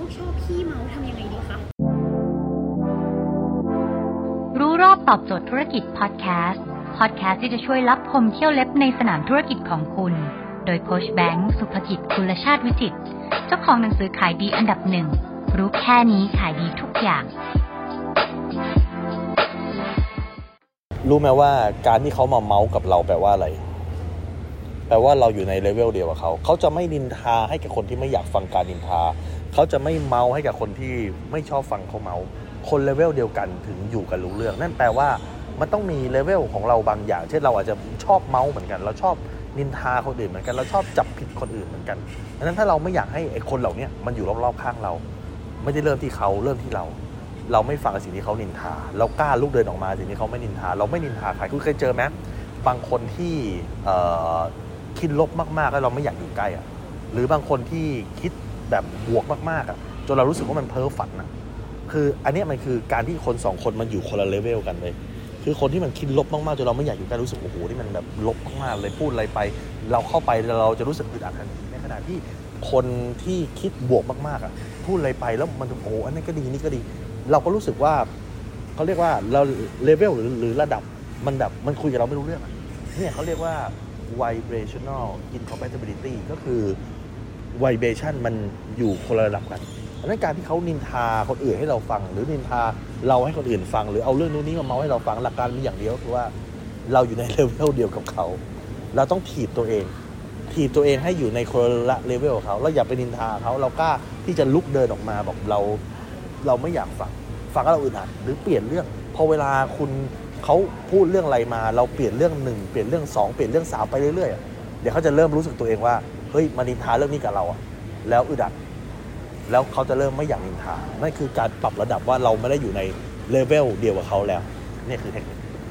พวกชอบขี้เมาส์ทำยังไงดีคะ รู้รอบตอบโจทย์ธุรกิจพอดแคสต์ พอดแคสต์ที่จะช่วยลับคมเขี้ยวเล็บในสนามธุรกิจของคุณ โดยโค้ชแบงค์สุภกิจคุณชาติวิจิตรเจ้าของหนังสือขายดีอันดับหนึ่ง รู้แค่นี้ขายดีทุกอย่าง รู้ไหมว่าการที่เขามาเมาส์กับเราแปลว่าอะไรแปลว่าเราอยู่ในเลเวลเดียวกับเขา เขาจะไม่นินทาให้กับคนที่ไม่อยากฟังการนินทา เขาจะไม่เม้าส์ให้กับคนที่ไม่ชอบฟังเขาเม้าส์ คนเลเวลเดียวกันถึงอยู่กันรู้เรื่อง นั่นแปลว่ามันต้องมีเลเวลของเราบางอย่าง เช่นเราอาจจะชอบเม้าส์เหมือนกัน เราชอบนินทาคนอื่นเหมือนกัน เราชอบจับผิดคนอื่นเหมือนกันดังนั้นถ้าเราไม่อยากให้ไอ้คนเหล่านี้มันอยู่รอบๆข้างเรา ไม่ได้เริ่มที่เขาเริ่มที่เรา เราไม่ฟังสิ่งที่เขานินทา เรากล้าลุกเดินออกมาสิ่งที่เขาไม่นินทา เราไม่นินทาใครคุณเคยเจอไหมบางคนที่คิดลบมากๆแล้วเราไม่อยากอยู่ใกล้อะหรือบางคนที่คิด แบบบวกมากๆอะจนเรารู้สึกว่ามันเพ้อฝันอะคืออันนี้มันคือการที่คนสองคนมันอยู่คนละเลเวลกันเลย คือคนที่มันคิดลบมากๆจนเราไม่อยากอยู่ใกล้รู้สึกโอ้โหที่มันแบบลบมากๆเลยพูดอะไรไป เราเข้าไปเราจะรู้สึกอึดอัดทันทีในขณะที่คนที่คิดบวกมากๆอะพูดอะไรไปแล้วมันโอ้โหอันนี้ก็ดีนี่ก็ดี เราก็รู้สึกว่าเขาเรียกว่าเราเลเวลหรือหรือระดับมันแบบมันคุยกับเราไม่รู้เรื่องอะเนี่ยเขาเรียกว่า vibrational incompatibility ก็คือ vibration มันอยู่คนละระดับกันดังนั้นการที่เขานินทาคนอื่นให้เราฟัง หรือนินทาเราให้คนอื่นฟัง หรือเอาเรื่องนู้นนี้มาเมาให้เราฟังหลักการมีอย่างเดียวคือว่าเราอยู่ในเลเวลเดียวกับเขา เราต้องถีบตัวเอง ถีบตัวเองให้อยู่ในคนละเลเวลกับเขาเราอย่าไปนินทาเขาเรากล้าที่จะลุกเดินออกมาบอกเรา เราไม่อยากฟังฟังแล้วเราอึดอัดหรือเปลี่ยนเรื่องพอเวลาคุณเขาพูดเรื่องอะไรมา เราเปลี่ยนเรื่องหนึ่งเปลี่ยนเรื่องสองเปลี่ยนเรื่องสามไปเรื่อยๆเดี๋ยวเขาจะเริ่มรู้สึกตัวเองว่า เฮ้ยมานินทาเรื่องนี้กับเราอะแล้วอึดอัด แล้วเขาจะเริ่มไม่อยากนินทานั่นคือการปรับระดับว่าเราไม่ได้อยู่ในเลเวลเดียวกับเขาแล้วนี่คือเทคนิค